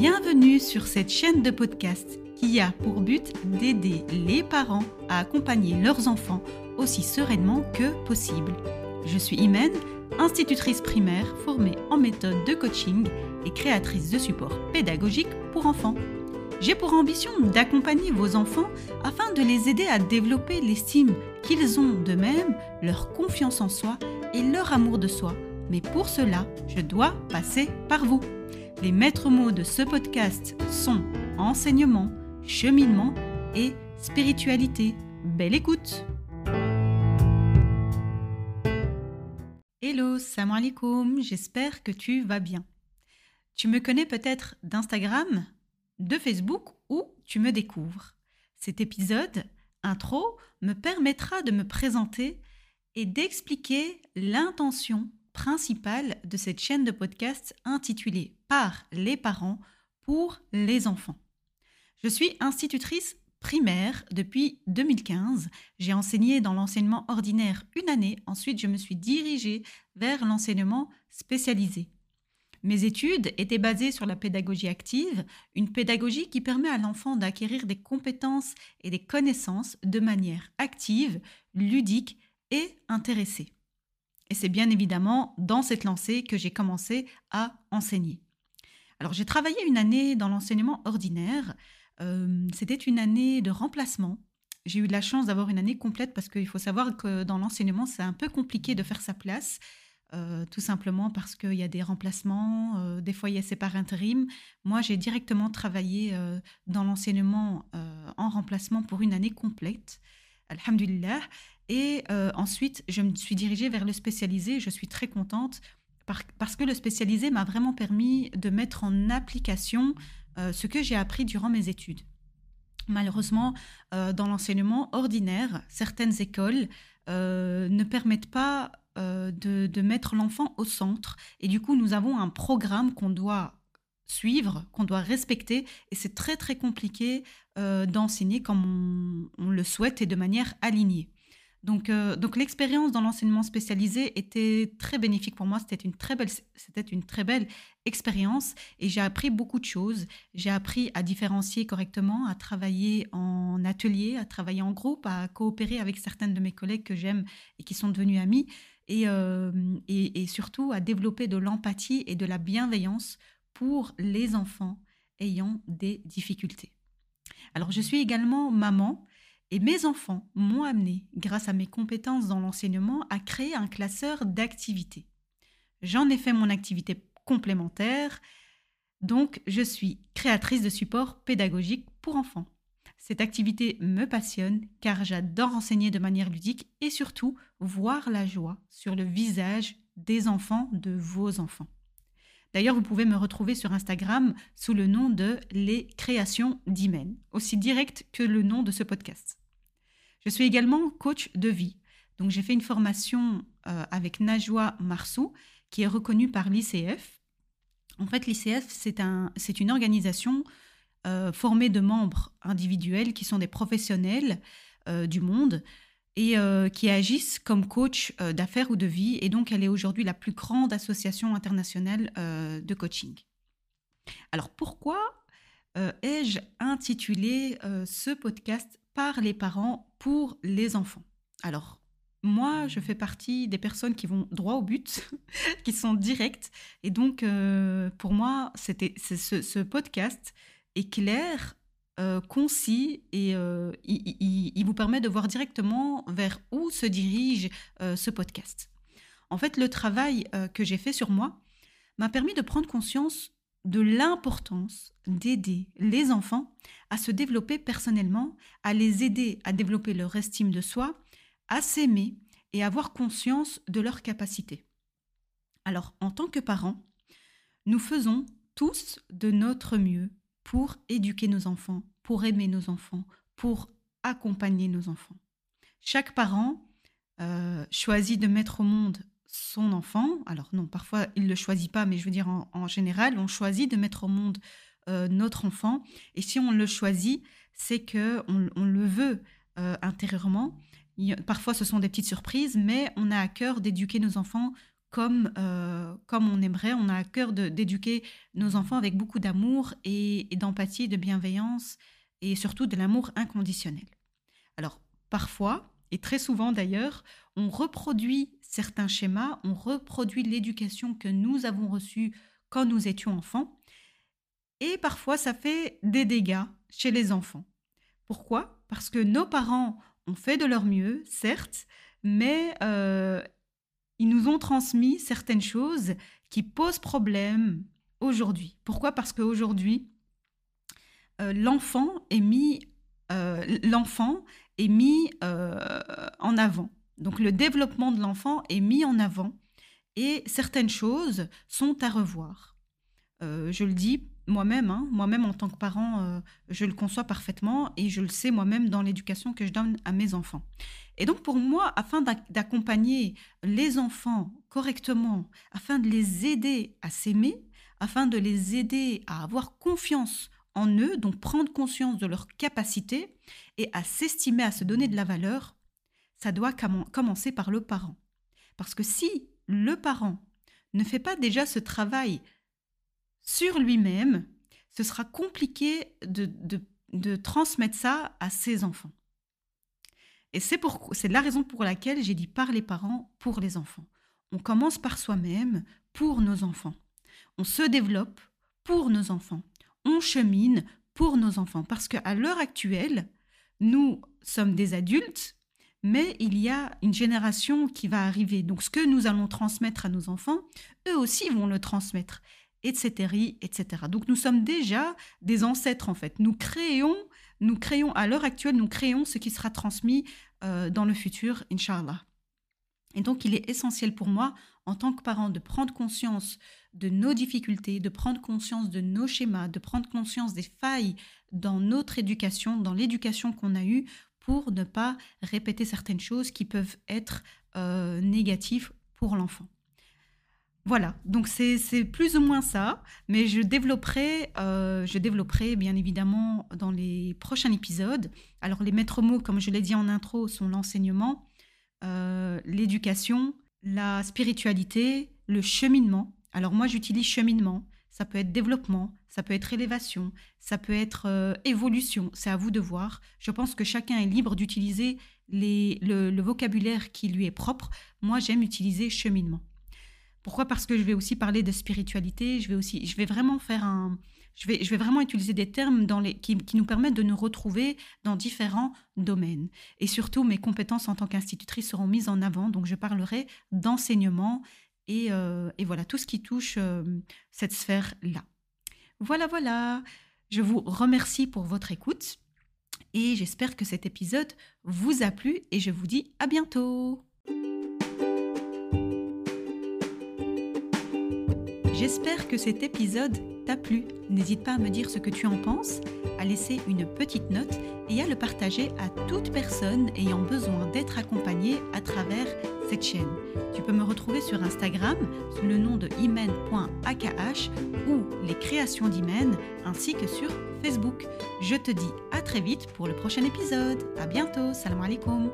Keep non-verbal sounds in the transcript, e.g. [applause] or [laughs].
Bienvenue sur cette chaîne de podcast qui a pour but d'aider les parents à accompagner leurs enfants aussi sereinement que possible. Je suis Imen, institutrice primaire formée en méthode de coaching et créatrice de supports pédagogiques pour enfants. J'ai pour ambition d'accompagner vos enfants afin de les aider à développer l'estime qu'ils ont d'eux-mêmes, leur confiance en soi et leur amour de soi. Mais pour cela, je dois passer par vous. Les maîtres mots de ce podcast sont enseignement, cheminement et spiritualité. Belle écoute Hello, salam alaikum, j'espère que tu vas bien. Tu me connais peut-être d'Instagram, de Facebook ou tu me découvres. Cet épisode, intro, me permettra de me présenter et d'expliquer l'intention principale de cette chaîne de podcast intitulée Par les parents pour les enfants. Je suis institutrice primaire depuis 2015. J'ai enseigné dans l'enseignement ordinaire une année. Ensuite, je me suis dirigée vers l'enseignement spécialisé. Mes études étaient basées sur la pédagogie active, une pédagogie qui permet à l'enfant d'acquérir des compétences et des connaissances de manière active, ludique et intéressée. Et c'est bien évidemment dans cette lancée que j'ai commencé à enseigner. Alors j'ai travaillé une année dans l'enseignement ordinaire. Euh, c'était une année de remplacement. J'ai eu de la chance d'avoir une année complète parce qu'il faut savoir que dans l'enseignement, c'est un peu compliqué de faire sa place. Euh, tout simplement parce qu'il y a des remplacements, euh, des fois il y a par intérim. Moi, j'ai directement travaillé dans l'enseignement en remplacement pour une année complète. Alhamdulillah. Et euh, ensuite, je me suis dirigée vers le spécialisé. Je suis très contente parce que le spécialisé m'a vraiment permis de mettre en application euh, ce que j'ai appris durant mes études. Malheureusement, euh, dans l'enseignement ordinaire, certaines écoles ne permettent pas de, de, mettre l'enfant au centre. Et du coup, nous avons un programme qu'on doit suivre, qu'on doit respecter. Et c'est très, très compliqué d'enseigner comme on, le souhaite et de manière alignée. Donc, euh, donc l'expérience dans l'enseignement spécialisé était très bénéfique pour moi. C'était une très belle, c'était une très belle expérience et j'ai appris beaucoup de choses. J'ai appris à différencier correctement, à travailler en atelier, à travailler en groupe, à coopérer avec certaines de mes collègues que j'aime et qui sont devenus amis et, euh, et surtout à développer de l'empathie et de la bienveillance pour les enfants ayant des difficultés. Alors, je suis également maman et mes enfants m'ont amené, grâce à mes compétences dans l'enseignement, à créer un classeur d'activités. J'en ai fait mon activité complémentaire, donc je suis créatrice de supports pédagogiques pour enfants. Cette activité me passionne car j'adore enseigner de manière ludique et surtout voir la joie sur le visage des enfants de vos enfants. D'ailleurs, vous pouvez me retrouver sur Instagram sous le nom de Les Créations d'Imen, aussi direct que le nom de ce podcast. Je suis également coach de vie. Donc j'ai fait une formation euh, avec Najwa Marsou, qui est reconnue par l'ICF. En fait, l'ICF, c'est un, une organisation euh, formée de membres individuels qui sont des professionnels euh, du monde et qui agissent comme coach d'affaires ou de vie. Et donc, elle est aujourd'hui la plus grande association internationale de coaching. Alors, pourquoi ai-je intitulé ce podcast par les parents pour les enfants? Alors, moi, je fais partie des personnes qui vont droit au but, [laughs] qui sont directes. Et donc, euh, pour moi, c'était ce, podcast est clair, euh, concis et euh, il, vous permet de voir directement vers où se dirige ce podcast. En fait, le travail que j'ai fait sur moi m'a permis de prendre conscience de l'importance d'aider les enfants à se développer personnellement, à les aider à développer leur estime de soi, à s'aimer et avoir conscience de leurs capacités. Alors, en tant que parents, nous faisons tous de notre mieux pour éduquer nos enfants, pour aimer nos enfants, pour accompagner nos enfants. Chaque parent euh, choisit de mettre au monde son enfant. Alors non, parfois il ne le choisit pas, mais je veux dire en, général, on choisit de mettre au monde euh, notre enfant. Et si on le choisit, c'est que on, le veut euh, intérieurement. parfois ce sont des petites surprises, mais on a à cœur d'éduquer nos enfants comme, euh, comme on aimerait. On a à cœur d'éduquer nos enfants avec beaucoup d'amour et, d'empathie, de bienveillance et surtout de l'amour inconditionnel. Alors, parfois, et très souvent d'ailleurs, on reproduit certains schémas, on reproduit l'éducation que nous avons reçue quand nous étions enfants. Et parfois, ça fait des dégâts chez les enfants. Pourquoi? Parce que nos parents ont fait de leur mieux, certes, mais euh, nous ont transmis certaines choses qui posent problème aujourd'hui. Pourquoi? Parce qu'aujourd'hui, euh, l'enfant est mis, euh, l'enfant est mis en avant. Donc le développement de l'enfant est mis en avant et certaines choses sont à revoir. je le dis moi-même, hein, moi-même en tant que parent, euh, je le conçois parfaitement et je le sais moi-même dans l'éducation que je donne à mes enfants. Et donc pour moi, afin d'accompagner les enfants correctement, afin de les aider à s'aimer, afin de les aider à avoir confiance en eux, donc prendre conscience de leurs capacités et à s'estimer, à se donner de la valeur, ça doit commencer par le parent. Parce que si le parent ne fait pas déjà ce travail sur lui-même, ce sera compliqué de, transmettre ça à ses enfants. Et c'est, c'est la raison pour laquelle j'ai dit par les parents, pour les enfants. On commence par soi-même, pour nos enfants. On se développe pour nos enfants. On chemine pour nos enfants. Parce qu'à l'heure actuelle, nous sommes des adultes, mais il y a une génération qui va arriver. Donc ce que nous allons transmettre à nos enfants, eux aussi vont le transmettre etc., etc. Donc nous sommes déjà des ancêtres en fait. Nous créons, nous créons à l'heure actuelle, nous créons ce qui sera transmis euh, dans le futur, inshallah. Et donc il est essentiel pour moi, en tant que parent, de prendre conscience de nos difficultés, de prendre conscience de nos schémas, de prendre conscience des failles dans notre éducation, dans l'éducation qu'on a eue, pour ne pas répéter certaines choses qui peuvent être euh, négatives pour l'enfant. Voilà, donc c'est plus ou moins ça, mais je développerai, euh, je développerai bien évidemment dans les prochains épisodes. Alors les maîtres mots, comme je l'ai dit en intro, sont l'enseignement, euh, l'éducation, la spiritualité, le cheminement. Alors moi j'utilise cheminement, ça peut être développement, ça peut être élévation, ça peut être euh, évolution, c'est à vous de voir. Je pense que chacun est libre d'utiliser le, le vocabulaire qui lui est propre. Moi j'aime utiliser cheminement. Pourquoi Parce que je vais aussi parler de spiritualité, je vais vraiment faire un, je vais, vraiment utiliser des termes qui, nous permettent de nous retrouver dans différents domaines. Et surtout, mes compétences en tant qu'institutrice seront mises en avant, donc je parlerai d'enseignement et, euh, voilà, tout ce qui touche euh, cette sphère-là. Voilà, voilà, je vous remercie pour votre écoute et j'espère que cet épisode vous a plu et je vous dis à bientôt. J'espère que cet épisode t'a plu. N'hésite pas à me dire ce que tu en penses, à laisser une petite note et à le partager à toute personne ayant besoin d'être accompagnée à travers cette chaîne. Tu peux me retrouver sur Instagram sous le nom de imen.akh ou les créations d'Imen ainsi que sur Facebook. Je te dis à très vite pour le prochain épisode. À bientôt. Salam alaikum.